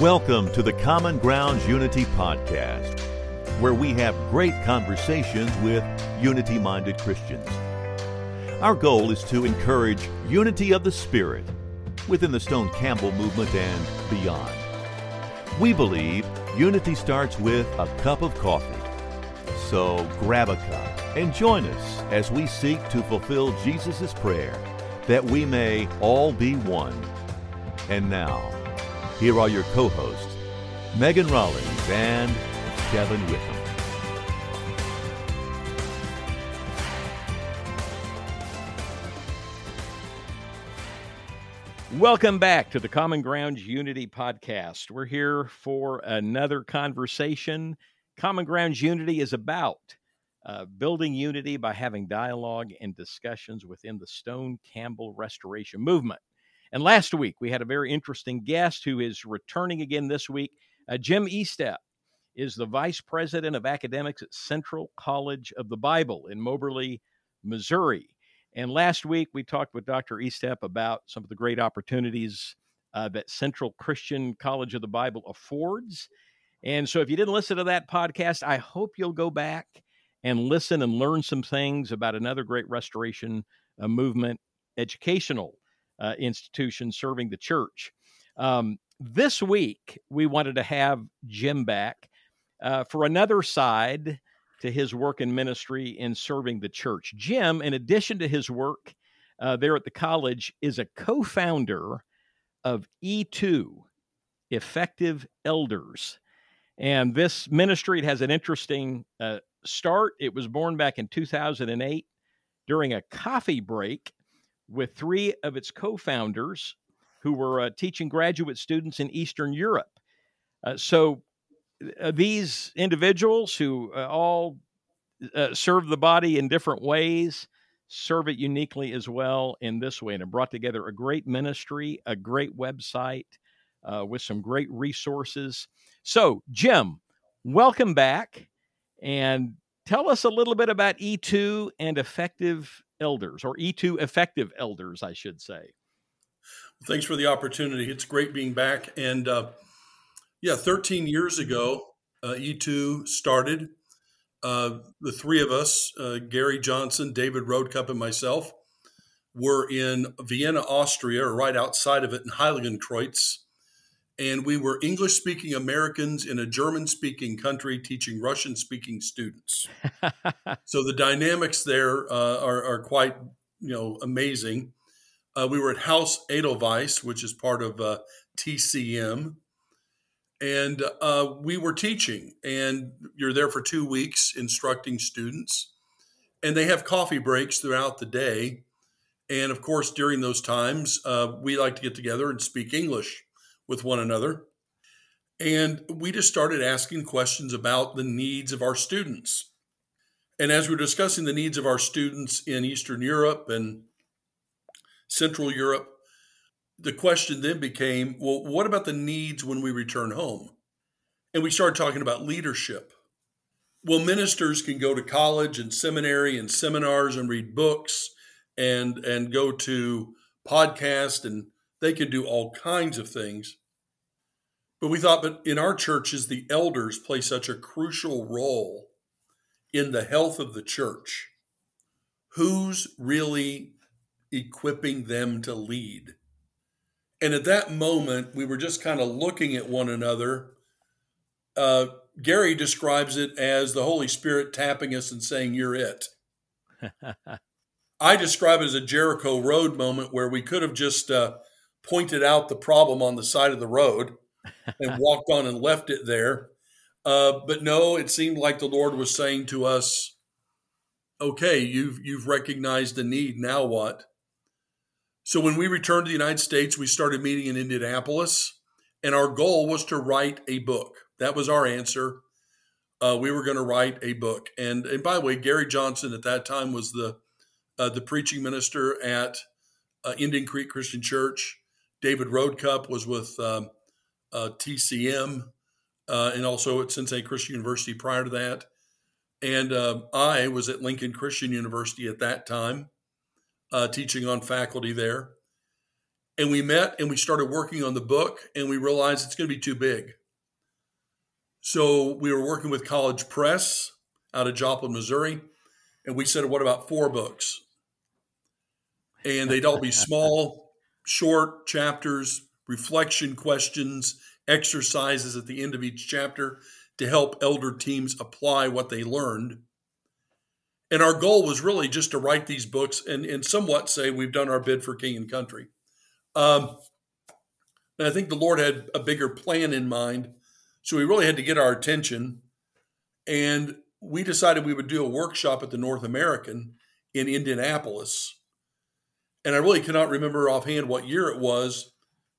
Welcome to the Common Grounds Unity Podcast, where we have great conversations with unity minded Christians. Our goal is to encourage unity of the Spirit within the Stone Campbell movement and beyond. We believe unity starts with a cup of coffee. So grab a cup and join us as we seek to fulfill Jesus' prayer that we may all be one. And now, here are your co hosts, Megan Rollins and Kevin Witham. Welcome back to the Common Grounds Unity Podcast. We're here for another conversation. Common Grounds Unity is about uh, building unity by having dialogue and discussions within the Stone Campbell Restoration Movement. And last week, we had a very interesting guest who is returning again this week. Uh, Jim Estep is the Vice President of Academics at Central College of the Bible in Moberly, Missouri. And last week, we talked with Dr. Estep about some of the great opportunities uh, that Central Christian College of the Bible affords. And so, if you didn't listen to that podcast, I hope you'll go back and listen and learn some things about another great restoration uh, movement educational uh, institution serving the church. Um, this week, we wanted to have Jim back uh, for another side to his work in ministry in serving the church. Jim, in addition to his work uh, there at the college, is a co founder of E2, Effective Elders. And this ministry has an interesting uh, start. It was born back in 2008 during a coffee break with three of its co founders who were uh, teaching graduate students in Eastern Europe. Uh, so uh, these individuals who uh, all uh, serve the body in different ways serve it uniquely as well in this way and have brought together a great ministry, a great website uh, with some great resources. So, Jim, welcome back and tell us a little bit about E2 and effective elders, or E2 effective elders, I should say. Thanks for the opportunity. It's great being back. And uh, yeah, 13 years ago, uh, E2 started. Uh, the three of us, uh, Gary Johnson, David Roadcup, and myself, were in Vienna, Austria, or right outside of it in Heiligenkreuz and we were English speaking Americans in a German speaking country teaching Russian speaking students. so the dynamics there uh, are, are, quite you know amazing. Uh, we were at House Edelweiss, which is part of uh, TCM, and uh, we were teaching. And you're there for two weeks instructing students, and they have coffee breaks throughout the day. And of course, during those times, uh, we like to get together and speak English with one another. And we just started asking questions about the needs of our students. And as we we're discussing the needs of our students in Eastern Europe and Central Europe, the question then became well, what about the needs when we return home? And we started talking about leadership. Well, ministers can go to college and seminary and seminars and read books and and go to podcasts and they can do all kinds of things. But we thought, but in our churches, the elders play such a crucial role in the health of the church. Who's really equipping them to lead? And at that moment, we were just kind of looking at one another. Uh, Gary describes it as the Holy Spirit tapping us and saying, You're it. I describe it as a Jericho Road moment where we could have just uh, pointed out the problem on the side of the road and walked on and left it there. Uh, but no, it seemed like the Lord was saying to us, "Okay, you've you've recognized the need. Now what?" So when we returned to the United States, we started meeting in Indianapolis, and our goal was to write a book. That was our answer. Uh, we were going to write a book, and and by the way, Gary Johnson at that time was the uh, the preaching minister at uh, Indian Creek Christian Church. David Roadcup was with um, uh, TCM uh, and also at Cincinnati Christian University prior to that. And uh, I was at Lincoln Christian University at that time, uh, teaching on faculty there. And we met and we started working on the book, and we realized it's going to be too big. So we were working with College Press out of Joplin, Missouri, and we said, What about four books? And they'd all be small, short chapters, reflection questions, exercises at the end of each chapter to help elder teams apply what they learned. And our goal was really just to write these books and, and somewhat say we've done our bid for king and country. Um, and I think the Lord had a bigger plan in mind. So we really had to get our attention. And we decided we would do a workshop at the North American in Indianapolis. And I really cannot remember offhand what year it was,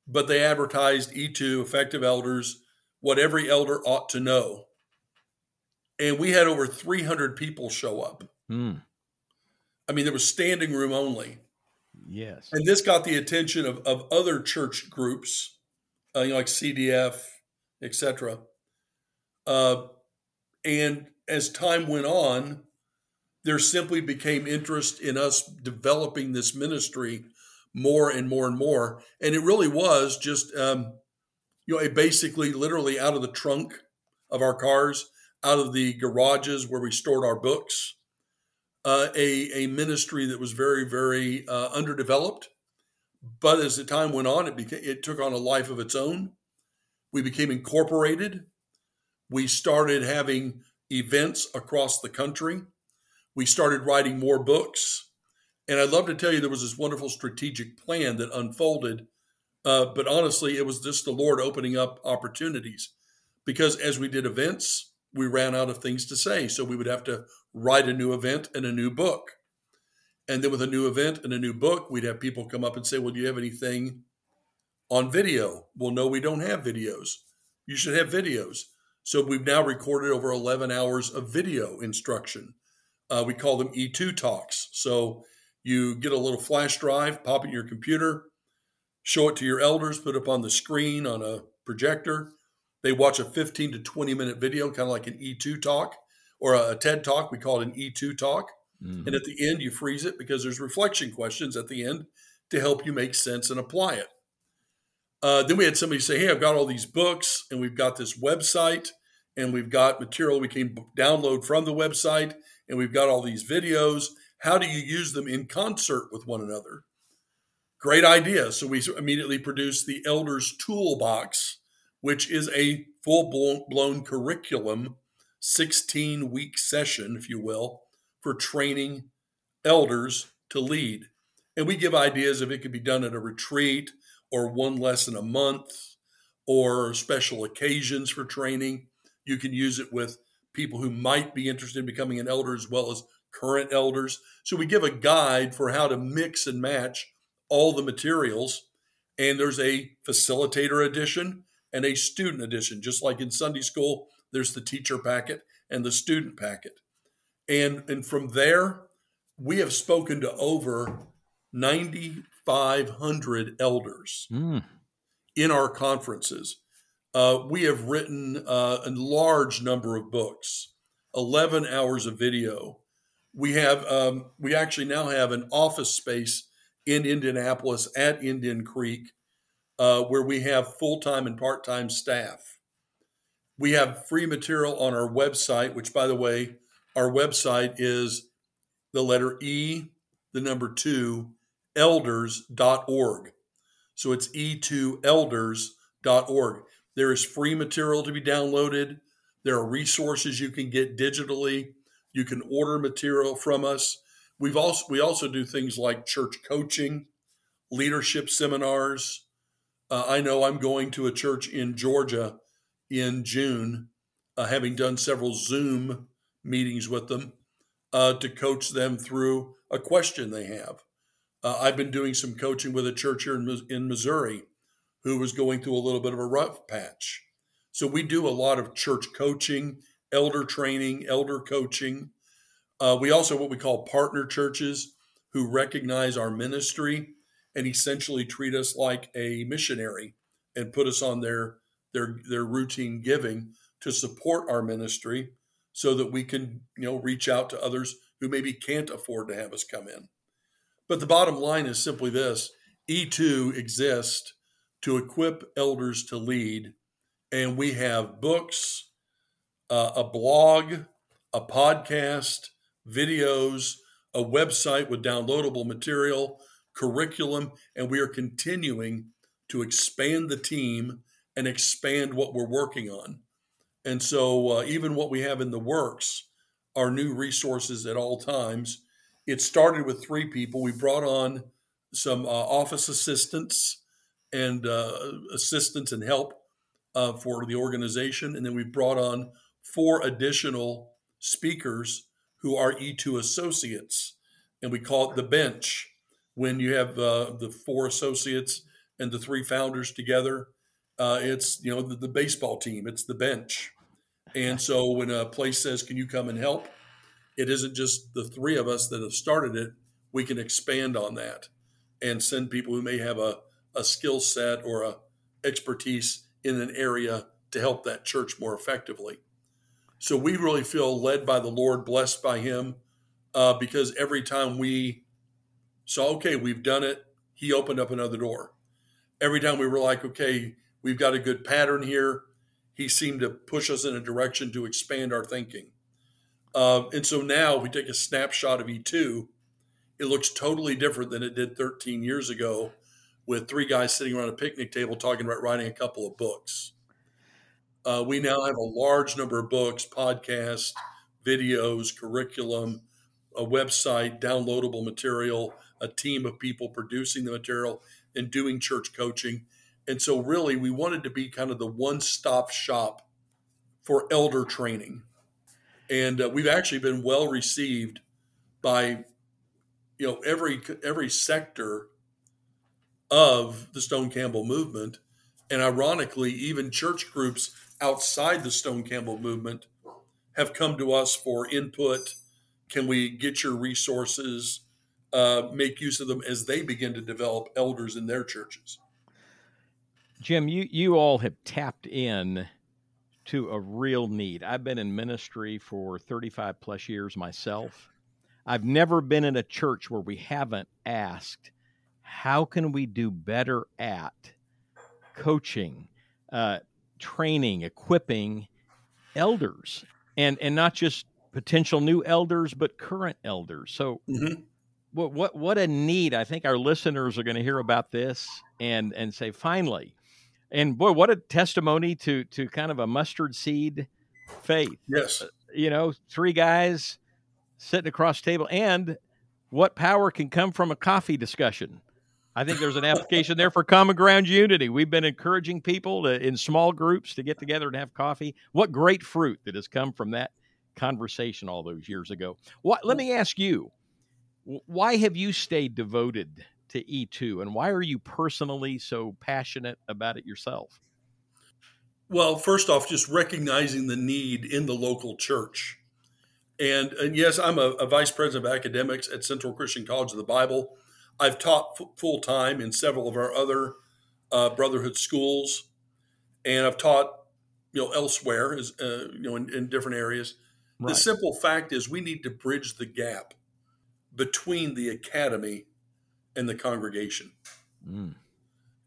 but they advertised E2 effective elders, what every elder ought to know. And we had over 300 people show up. Mm. I mean, there was standing room only. Yes. And this got the attention of, of other church groups, uh, you know, like CDF, etc. Uh, and as time went on, there simply became interest in us developing this ministry more and more and more. And it really was just, um, you know, a basically literally out of the trunk of our cars, out of the garages where we stored our books, uh, a, a ministry that was very, very uh, underdeveloped. But as the time went on, it, became, it took on a life of its own. We became incorporated. We started having events across the country. We started writing more books. And I'd love to tell you there was this wonderful strategic plan that unfolded. Uh, but honestly, it was just the Lord opening up opportunities because as we did events, we ran out of things to say. So we would have to write a new event and a new book. And then with a new event and a new book, we'd have people come up and say, Well, do you have anything on video? Well, no, we don't have videos. You should have videos. So we've now recorded over 11 hours of video instruction. Uh, we call them E2 talks. So you get a little flash drive, pop it in your computer, show it to your elders, put it up on the screen on a projector. They watch a 15 to 20 minute video, kind of like an E2 talk or a TED talk. We call it an E2 talk. Mm-hmm. And at the end, you freeze it because there's reflection questions at the end to help you make sense and apply it. Uh, then we had somebody say, Hey, I've got all these books and we've got this website and we've got material we can download from the website and we've got all these videos how do you use them in concert with one another? Great idea. So we immediately produced the Elders Toolbox, which is a full blown curriculum, 16 week session, if you will, for training elders to lead. And we give ideas if it could be done at a retreat or one lesson a month or special occasions for training. You can use it with people who might be interested in becoming an elder as well as current elders. So we give a guide for how to mix and match all the materials. And there's a facilitator edition and a student edition. Just like in Sunday school, there's the teacher packet and the student packet. And, and from there, we have spoken to over 9,500 elders mm. in our conferences. Uh, we have written uh, a large number of books, 11 hours of video, we have um, we actually now have an office space in Indianapolis at Indian Creek uh, where we have full time and part time staff. We have free material on our website, which, by the way, our website is the letter E, the number two, elders.org. So it's e2elders.org. There is free material to be downloaded. There are resources you can get digitally. You can order material from us. We've also we also do things like church coaching, leadership seminars. Uh, I know I'm going to a church in Georgia in June, uh, having done several Zoom meetings with them uh, to coach them through a question they have. Uh, I've been doing some coaching with a church here in, in Missouri who was going through a little bit of a rough patch. So we do a lot of church coaching elder training, elder coaching. Uh, we also what we call partner churches who recognize our ministry and essentially treat us like a missionary and put us on their their their routine giving to support our ministry so that we can you know reach out to others who maybe can't afford to have us come in. But the bottom line is simply this E2 exists to equip elders to lead, and we have books, uh, a blog, a podcast, videos, a website with downloadable material, curriculum, and we are continuing to expand the team and expand what we're working on. And so, uh, even what we have in the works are new resources at all times. It started with three people. We brought on some uh, office assistants and uh, assistance and help uh, for the organization. And then we brought on four additional speakers who are E2 associates. And we call it the bench when you have uh, the four associates and the three founders together. It's you know the, the, baseball team. It's the bench, and so when a place says, "Can you come and help?" It isn't just the three of us that have started it. We can expand on that and send people who may have a a skill set or a expertise in an area to help that church more effectively. So we really feel led by the Lord, blessed by Him, uh, because every time we saw, okay, we've done it, He opened up another door. Every time we were like, okay, we've got a good pattern here, He seemed to push us in a direction to expand our thinking. Uh, and so now if we take a snapshot of E2, it looks totally different than it did 13 years ago with three guys sitting around a picnic table talking about writing a couple of books. Uh, we now have a large number of books, podcasts, videos, curriculum, a website, downloadable material, a team of people producing the material and doing church coaching. And so, really, we wanted to be kind of the one stop shop for elder training. And uh, we've actually been well received by you know every every sector of the Stone Campbell movement. And ironically, even church groups outside the Stone Campbell movement have come to us for input. Can we get your resources? Uh, make use of them as they begin to develop elders in their churches. Jim, you, you all have tapped in to a real need. I've been in ministry for 35 plus years myself. I've never been in a church where we haven't asked, how can we do better at coaching, uh, training, equipping elders, and and not just potential new elders, but current elders. So, mm-hmm. what what what a need! I think our listeners are going to hear about this and and say, finally, and boy, what a testimony to to kind of a mustard seed faith. Yes, uh, you know, three guys sitting across the table, and what power can come from a coffee discussion? I think there's an application there for Common Ground Unity. We've been encouraging people to, in small groups to get together and have coffee. What great fruit that has come from that conversation all those years ago. What, let me ask you, why have you stayed devoted to E2 and why are you personally so passionate about it yourself? Well, first off, just recognizing the need in the local church. And, and yes, I'm a, a vice president of academics at Central Christian College of the Bible I've taught f- full time in several of our other uh, brotherhood schools, and I've taught you know elsewhere, as uh, you know, in, in different areas. Right. The simple fact is, we need to bridge the gap between the academy and the congregation. Mm.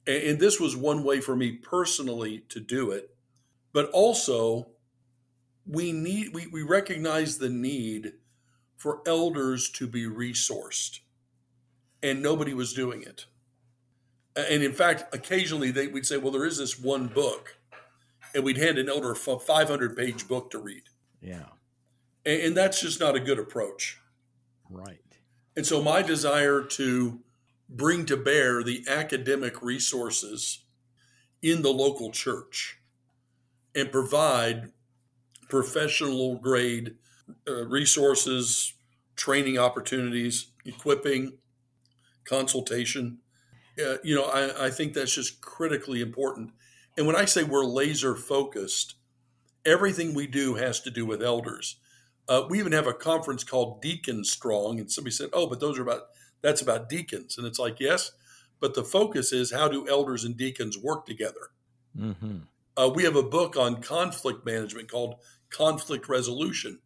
And, and this was one way for me personally to do it, but also we need we, we recognize the need for elders to be resourced and nobody was doing it. And in fact, occasionally they would say, "Well, there is this one book," and we'd hand an elder a 500 page book to read. Yeah, and, and that's just not a good approach. Right. And so, my desire to bring to bear the academic resources in the local church and provide professional grade uh, resources, training opportunities, equipping, consultation. Uh, you know, I, I think that's just critically important. And when I say we're laser focused, everything we do has to do with elders. Uh, we even have a conference called Deacon Strong, and somebody said, "Oh, but those are about that's about deacons," and it's like, yes, but the focus is how do elders and deacons work together. Mm-hmm. Uh, we have a book on conflict management called Conflict Resolution,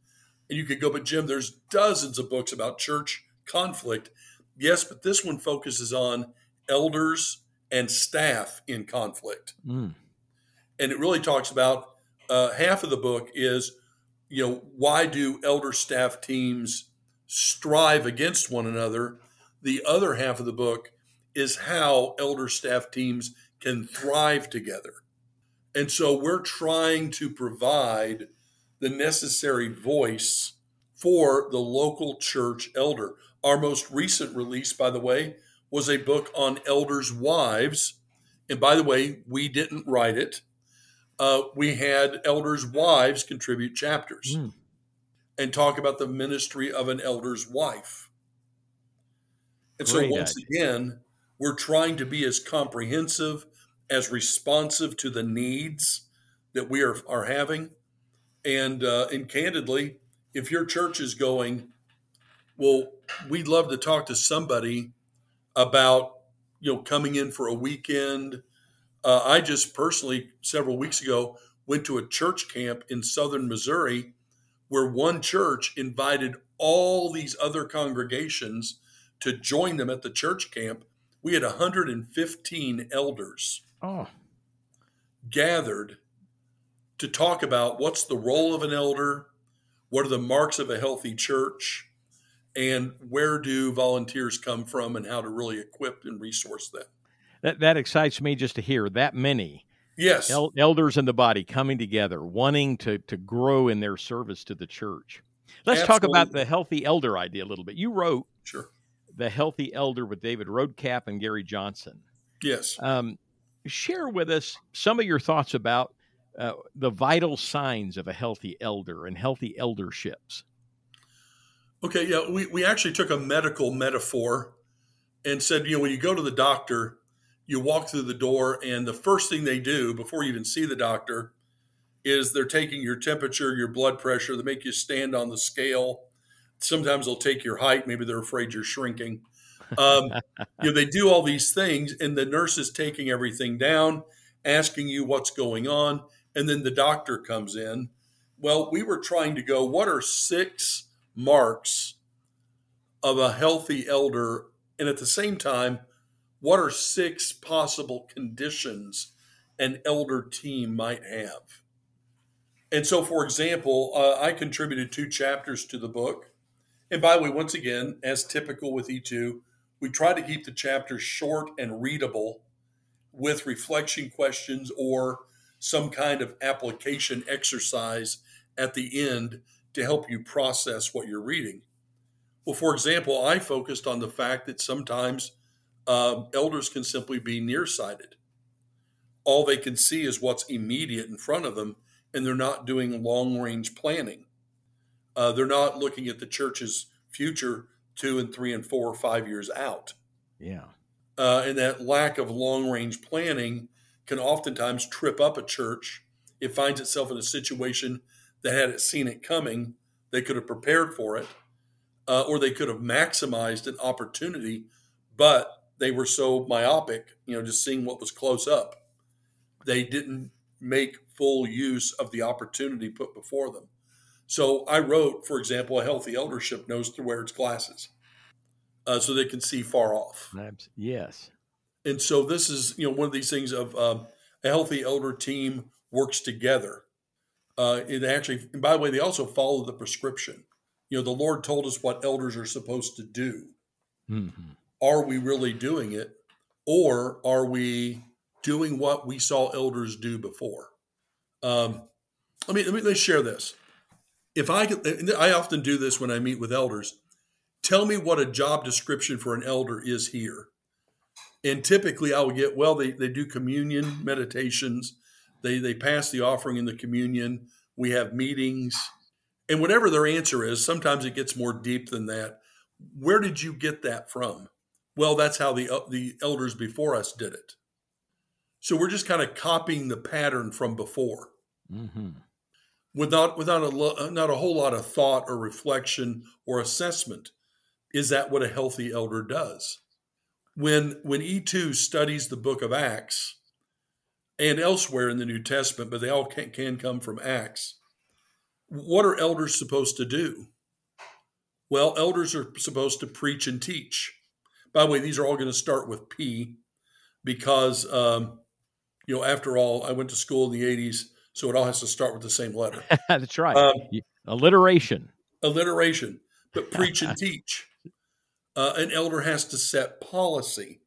and you could go, but Jim, there's dozens of books about church conflict, Yes, but this one focuses on elders and staff in conflict. Mm. And it really talks about uh, half of the book is, you know, why do elder staff teams strive against one another? The other half of the book is how elder staff teams can thrive together. And so we're trying to provide the necessary voice for the local church elder. Our most recent release, by the way, was a book on elders' wives. And by the way, we didn't write it. Uh, we had elders' wives contribute chapters Mm. and talk about the ministry of an elder's wife. And so, Great once again, we're trying to be as comprehensive, as responsive to the needs that we are, are having. And, uh, and candidly, if your church is going, well, we'd love to talk to somebody about, you know, coming in for a weekend. Uh, I just personally, several weeks ago, went to a church camp in southern Missouri where one church invited all these other congregations to join them at the church camp. We had 115 elders Oh, gathered to talk about what's the role of an elder, what are the marks of a healthy church, and where do volunteers come from and how to really equip and resource them. that that excites me just to hear that many Yes. el- elders in the body coming together, wanting to to grow in their service to the church. Let's talk about the healthy elder idea a little bit. You wrote Sure. the healthy elder with David Roadcup and Gary Johnson. Yes. Um, share with us some of your thoughts about uh, the vital signs of a healthy elder and healthy elderships. Okay. Yeah. We, we actually took a medical metaphor and said, you know, when you go to the doctor, you walk through the door, and the first thing they do before you even see the doctor is they're taking your temperature, your blood pressure. They make you stand on the scale. Sometimes they'll take your height. Maybe they're afraid you're shrinking. Um, you know, they do all these things, and the nurse is taking everything down, asking you what's going on, and then the doctor comes in. Well, we were trying to go. What are six marks of a healthy elder, and at the same time, what are six possible conditions an elder team might have? And so, for example, uh, I contributed two chapters to the book. And by the way, once again, as typical with E2, we try to keep the chapters short and readable with reflection questions or some kind of application exercise at the end to help you process what you're reading. Well, for example, I focused on the fact that sometimes uh, elders can simply be nearsighted. All they can see is what's immediate in front of them, and they're not doing long range planning. Uh, they're not looking at the church's future two and three and four or five years out. Yeah. Uh, and that lack of long range planning can oftentimes trip up a church. It finds itself in a situation that had it seen it coming, they could have prepared for it, uh, or they could have maximized an opportunity, but they were so myopic, you know, just seeing what was close up, they didn't make full use of the opportunity put before them. So I wrote, for example, a healthy eldership knows to wear its glasses uh, so they can see far off. Yes. And so this is, you know, one of these things of um, a healthy elder team works together. Uh, it actually, and by the way, they also follow the prescription. You know, the Lord told us what elders are supposed to do. hmm Are we really doing it, or are we doing what we saw elders do before? Um, let me let me let's share this. If I could, I often do this when I meet with elders. Tell me what a job description for an elder is here. And typically I would get, well, they, they do communion meditations. They, they pass the offering in the communion. We have meetings. And whatever their answer is, sometimes it gets more deep than that. Where did you get that from? Well, that's how the, the elders before us did it. So we're just kind of copying the pattern from before hmm without, without a, lo- not a whole lot of thought or reflection or assessment. Is that what a healthy elder does? When when E2 studies the book of Acts and elsewhere in the New Testament, but they all can, can come from Acts. What are elders supposed to do? Well, elders are supposed to preach and teach. By the way, these are all going to start with P. because um, you know, after all, I went to school in the '80s, so it all has to start with the same letter. That's right. Um, alliteration. Alliteration. But preach and teach. Uh, an elder has to set policy.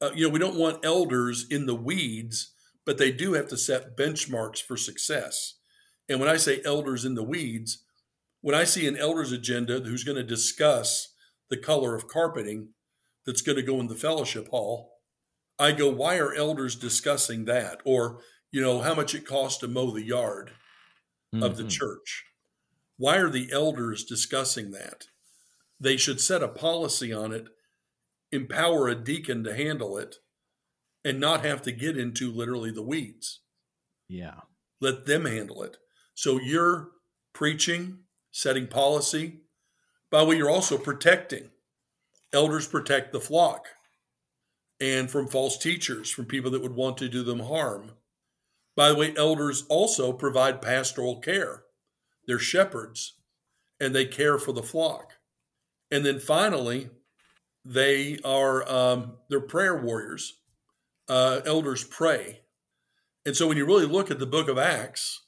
Uh, you know, we don't want elders in the weeds, but they do have to set benchmarks for success. And when I say elders in the weeds, when I see an elder's agenda who's going to discuss the color of carpeting that's going to go in the fellowship hall, I go, why are elders discussing that? Or, you know, how much it costs to mow the yard mm-hmm. of the mm-hmm. church. Why are the elders discussing that? They should set a policy on it, empower a deacon to handle it, and not have to get into literally the weeds. Yeah. Let them handle it. So you're preaching, setting policy. By the way, you're also protecting. Elders protect the flock and from false teachers, from people that would want to do them harm. By the way, elders also provide pastoral care. They're shepherds and they care for the flock. And then finally, they are um, they're prayer warriors. Uh, elders pray, and so when you really look at the Book of Acts,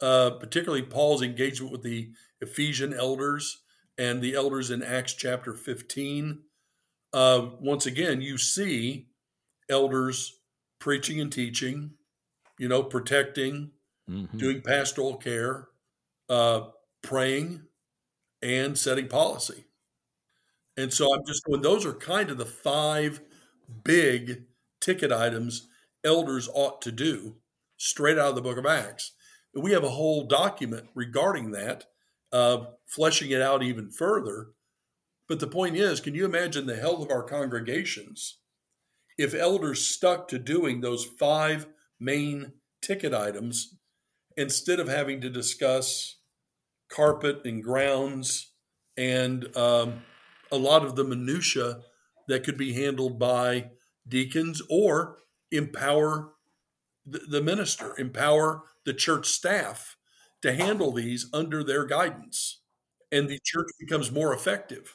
uh, particularly Paul's engagement with the Ephesian elders and the elders in Acts chapter fifteen, uh, once again you see elders preaching and teaching, you know, protecting, mm-hmm. doing pastoral care, uh, praying, and setting policy. And so I'm just going, those are kind of the five big ticket items elders ought to do straight out of the book of Acts. And we have a whole document regarding that, uh, fleshing it out even further. But the point is, can you imagine the health of our congregations if elders stuck to doing those five main ticket items instead of having to discuss carpet and grounds and um, a lot of the minutia that could be handled by deacons or empower the, minister, empower the church staff to handle these under their guidance, and the church becomes more effective.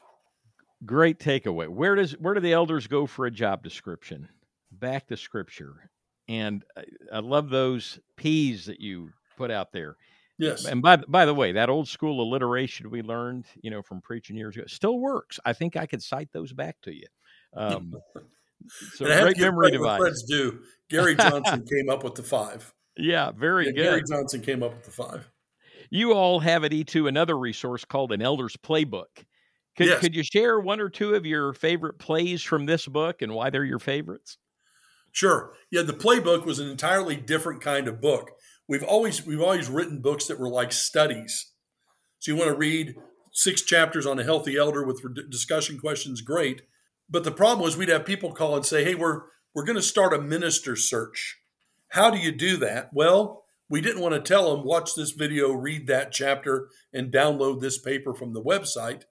Great takeaway. Where does where do the elders go for a job description? Back to scripture. And I, I love those P's that you put out there. Yes. And by by the way, that old school alliteration we learned, you know, from preaching years ago, still works. I think I could cite those back to you. Um, so great memory device. Let's do. Gary Johnson came up with the five. Yeah, very yeah, good. Gary Johnson came up with the five. You all have at E2 another resource called an Elder's Playbook. Could, yes. could you share one or two of your favorite plays from this book and why they're your favorites? Sure. Yeah, the playbook was an entirely different kind of book. We've always we've always written books that were like studies. So you want to read six chapters on a healthy elder with discussion questions, great. But the problem was we'd have people call and say, "Hey, we're we're going to start a minister search. How do you do that?" Well, we didn't want to tell them, "Watch this video, read that chapter, and download this paper from the website."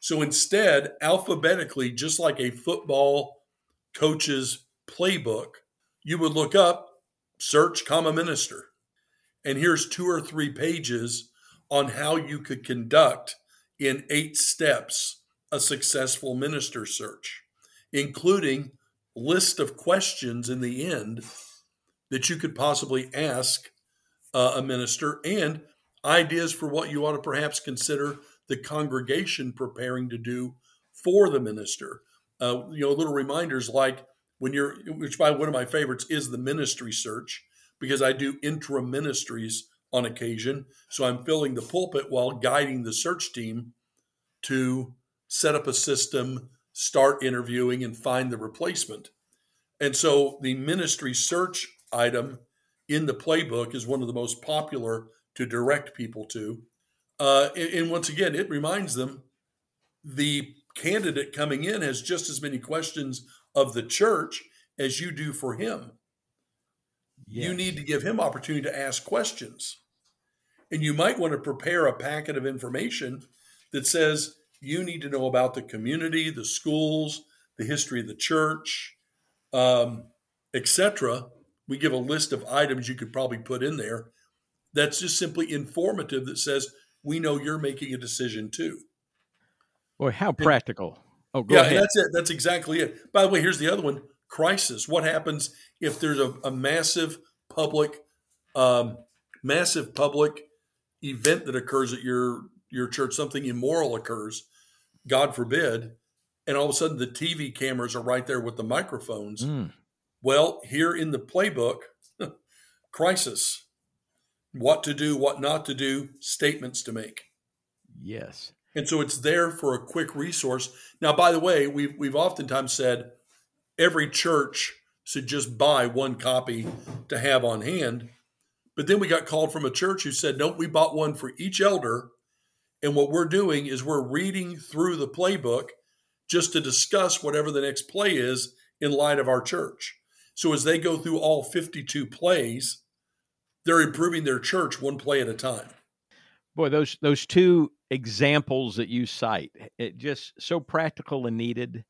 So instead, alphabetically, just like a football coach's playbook, you would look up, search, comma, minister. And here's two or three pages on how you could conduct in eight steps a successful minister search, including list of questions in the end that you could possibly ask uh, a minister and ideas for what you ought to perhaps consider the congregation preparing to do for the minister. Uh, you know, little reminders like when you're, which by one of my favorites is the ministry search, because I do interim ministries on occasion. So I'm filling the pulpit while guiding the search team to set up a system, start interviewing, and find the replacement. And so the ministry search item in the playbook is one of the most popular to direct people to. Uh, and, and once again, it reminds them the candidate coming in has just as many questions of the church as you do for him. Yes. You need to give him opportunity to ask questions. And you might want to prepare a packet of information that says you need to know about the community, the schools, the history of the church, um, etc. We give a list of items you could probably put in there that's just simply informative that says we know you're making a decision too. Boy, how practical. Oh, yeah, ahead. that's it. That's exactly it. By the way, here's the other one crisis? What happens if there's a, a massive public, um, massive public event that occurs at your your church? Something immoral occurs, God forbid, and all of a sudden the TV cameras are right there with the microphones. Mm. Well, here in the playbook, crisis, what to do, what not to do, statements to make. Yes. And so it's there for a quick resource. Now, by the way, we've, we've oftentimes said every church should just buy one copy to have on hand. But then we got called from a church who said, nope, we bought one for each elder. And what we're doing is we're reading through the playbook just to discuss whatever the next play is in light of our church. So as they go through all 52 plays, they're improving their church one play at a time. Boy, those those two examples that you cite, it just so practical and needed.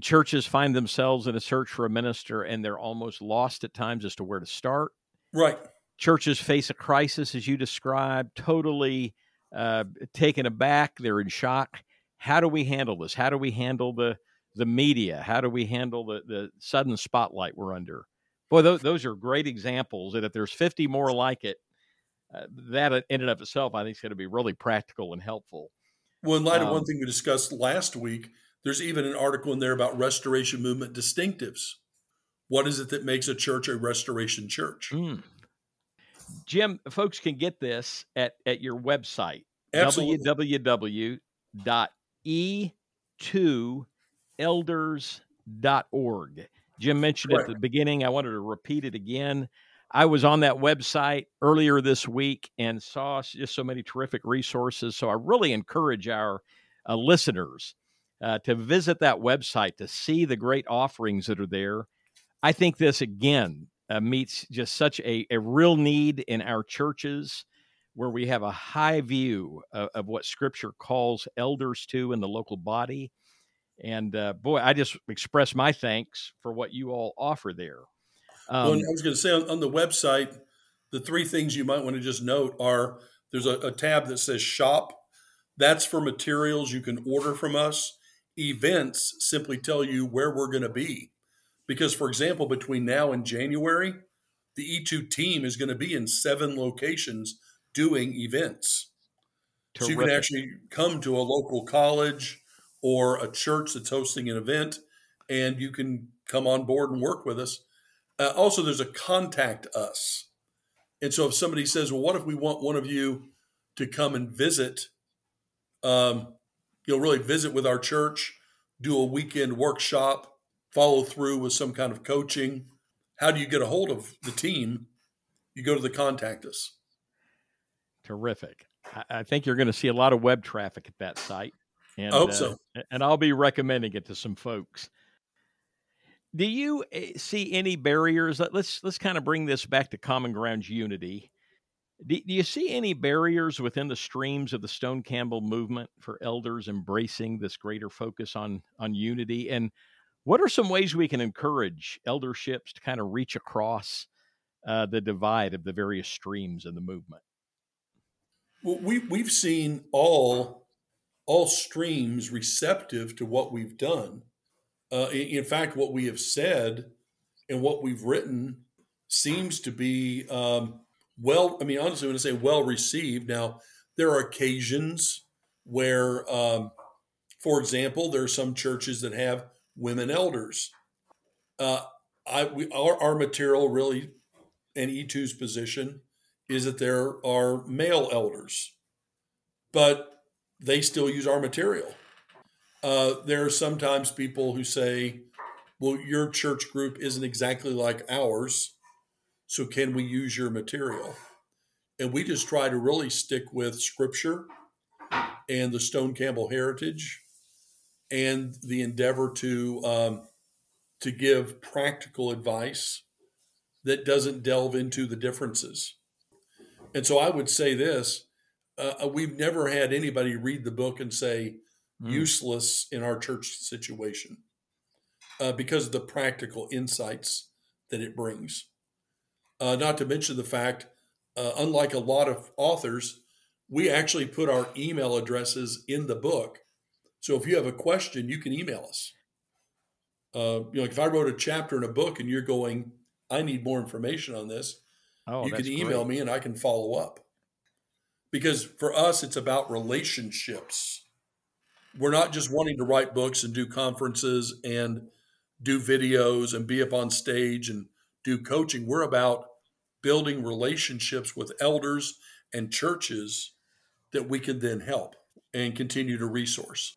Churches find themselves in a search for a minister and they're almost lost at times as to where to start. Right. Churches face a crisis, as you described, totally uh, taken aback. They're in shock. How do we handle this? How do we handle the the media? How do we handle the the sudden spotlight we're under? Boy, those, those are great examples. And if there's 50 more like it, uh, that in and of itself, I think, is going to be really practical and helpful. Well, in light um, of one thing we discussed last week, there's even an article in there about restoration movement distinctives. What is it that makes a church a restoration church? Mm. Jim, folks can get this at, at your website, www.e2elders.org. Jim mentioned it at the beginning. I wanted to repeat it again. I was on that website earlier this week and saw just so many terrific resources. So I really encourage our uh, listeners uh, to visit that website to see the great offerings that are there. I think this again uh, meets just such a, a real need in our churches where we have a high view of, of what Scripture calls elders to in the local body. And uh, boy, I just express my thanks for what you all offer there. Um, well, I was going to say on, on, the website, the three things you might want to just note are there's a, a tab that says shop. That's for materials you can order from us. Events simply tell you where we're going to be. Because, for example, between now and January, the E2 team is going to be in seven locations doing events. Terrific. So you can actually come to a local college or a church that's hosting an event and you can come on board and work with us. Uh, also, there's a contact us. And so if somebody says, well, what if we want one of you to come and visit, um, you'll really visit with our church, do a weekend workshop, follow through with some kind of coaching. How do you get a hold of the team? You go to the contact us. Terrific. I think you're going to see a lot of web traffic at that site. And, I hope uh, so. And I'll be recommending it to some folks. Do you eh, see any barriers? Let's let's kind of bring this back to common grounds unity. Do, do you see any barriers within the streams of the Stone Campbell movement for elders embracing this greater focus on on unity? And what are some ways we can encourage elderships to kind of reach across uh, the divide of the various streams in the movement? Well, we we've seen all all streams receptive to what we've done. Uh, in, fact, what we have said and what we've written seems to be um, well. I mean, honestly, when I say well received, now there are occasions where, um, for example, there are some churches that have women elders. Uh, I we, our, our material really, and E2's position is that there are male elders, but they still use our material. Uh, there are sometimes people who say, well, your church group isn't exactly like ours, so can we use your material? And we just try to really stick with scripture and the Stone Campbell heritage and the endeavor to um, to give practical advice that doesn't delve into the differences. And so I would say this uh, uh we've never had anybody read the book and say mm. useless in our church situation uh, because of the practical insights that it brings. Uh, not to mention the fact, uh, unlike a lot of authors, we actually put our email addresses in the book so if you have a question, you can email us. Uh, you know, if I wrote a chapter in a book and you're going, I need more information on this, Oh, you can email great. me and I can follow up. Because for us, it's about relationships. We're not just wanting to write books and do conferences and do videos and be up on stage and do coaching. We're about building relationships with elders and churches that we can then help and continue to resource.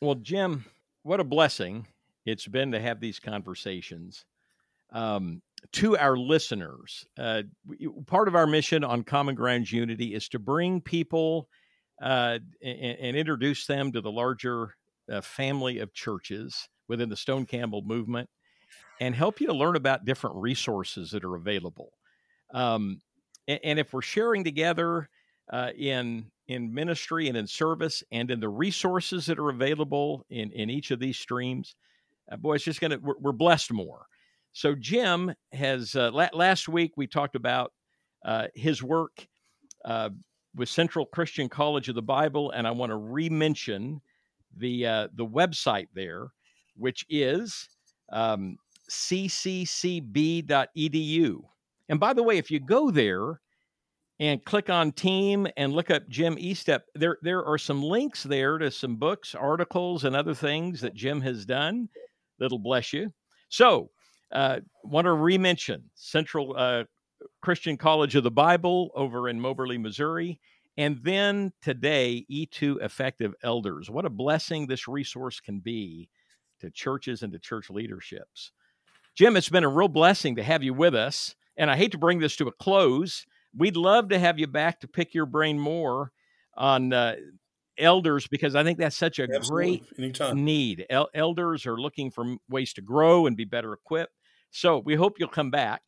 Well, Jim, what a blessing it's been to have these conversations. Um, to our listeners, uh, part of our mission on Common Grounds Unity is to bring people uh, and, and introduce them to the larger uh, family of churches within the Stone Campbell movement and help you to learn about different resources that are available. Um, and, and if we're sharing together uh, in in ministry and in service and in the resources that are available in in each of these streams, uh, boy, it's just gonna we're, we're blessed more. So Jim has uh, la- last week we talked about uh, his work uh, with Central Christian College of the Bible, and I want to re-mention the uh, the website there, which is um, cccb.edu. And by the way, if you go there and click on team and look up Jim Estep, there there are some links there to some books, articles, and other things that Jim has done that'll bless you. So, uh, want to re-mention Central uh, Christian College of the Bible over in Moberly, Missouri. And then today, E2 Effective Elders. What a blessing this resource can be to churches and to church leaderships. Jim, it's been a real blessing to have you with us. And I hate to bring this to a close. We'd love to have you back to pick your brain more on uh, elders because I think that's such a Absolutely. great Anytime. need. El- elders are looking for ways to grow and be better equipped. So we hope you'll come back.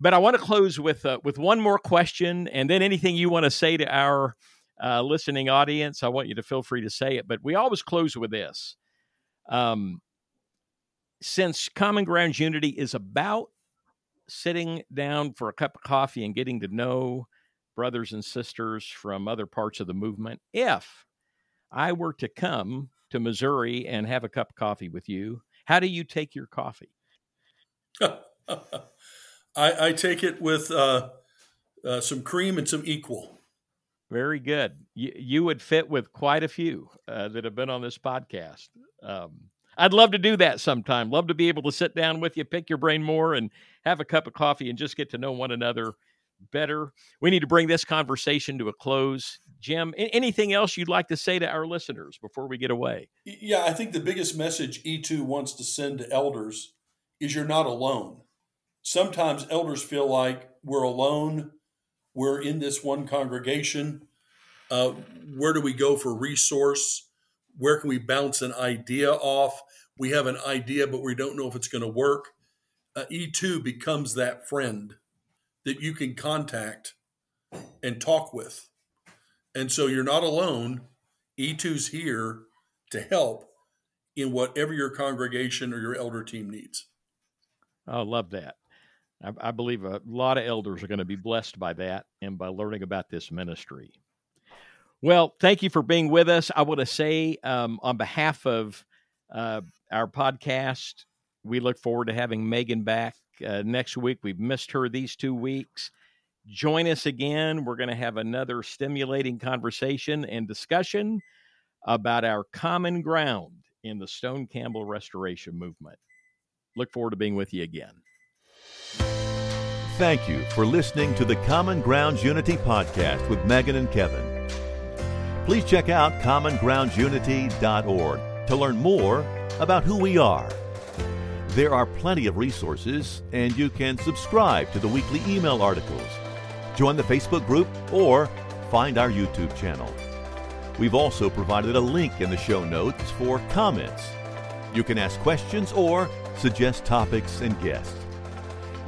But I want to close with uh, with one more question, and then anything you want to say to our uh, listening audience, I want you to feel free to say it. But we always close with this. Um, since Common Grounds Unity is about sitting down for a cup of coffee and getting to know brothers and sisters from other parts of the movement, if I were to come to Missouri and have a cup of coffee with you, how do you take your coffee? I, I take it with uh, uh, some cream and some equal. Very good. You, you would fit with quite a few uh, that have been on this podcast. Um, I'd love to do that sometime. Love to be able to sit down with you, pick your brain more, and have a cup of coffee and just get to know one another better. We need to bring this conversation to a close. Jim, anything else you'd like to say to our listeners before we get away? Yeah, I think the biggest message E2 wants to send to elders is you're not alone. Sometimes elders feel like we're alone, we're in this one congregation. Uh, where do we go for resource? Where can we bounce an idea off? We have an idea, but we don't know if it's going to work. Uh, E2 becomes that friend that you can contact and talk with. And so you're not alone. E2's here to help in whatever your congregation or your elder team needs. I love that. I, I believe a lot of elders are going to be blessed by that and by learning about this ministry. Well, thank you for being with us. I want to say, um, on behalf of uh, our podcast, we look forward to having Megan back uh, next week. We've missed her these two weeks. Join us again. We're going to have another stimulating conversation and discussion about our common ground in the Stone Campbell Restoration Movement. Look forward to being with you again. Thank you for listening to the Common Grounds Unity podcast with Megan and Kevin. Please check out commongroundsunity.org to learn more about who we are. There are plenty of resources, and you can subscribe to the weekly email articles, join the Facebook group, or find our YouTube channel. We've also provided a link in the show notes for comments. You can ask questions or suggest topics and guests.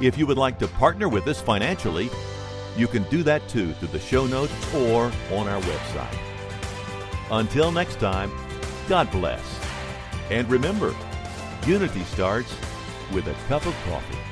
If you would like to partner with us financially, you can do that too through the show notes or on our website. Until next time, God bless. And remember, unity starts with a cup of coffee.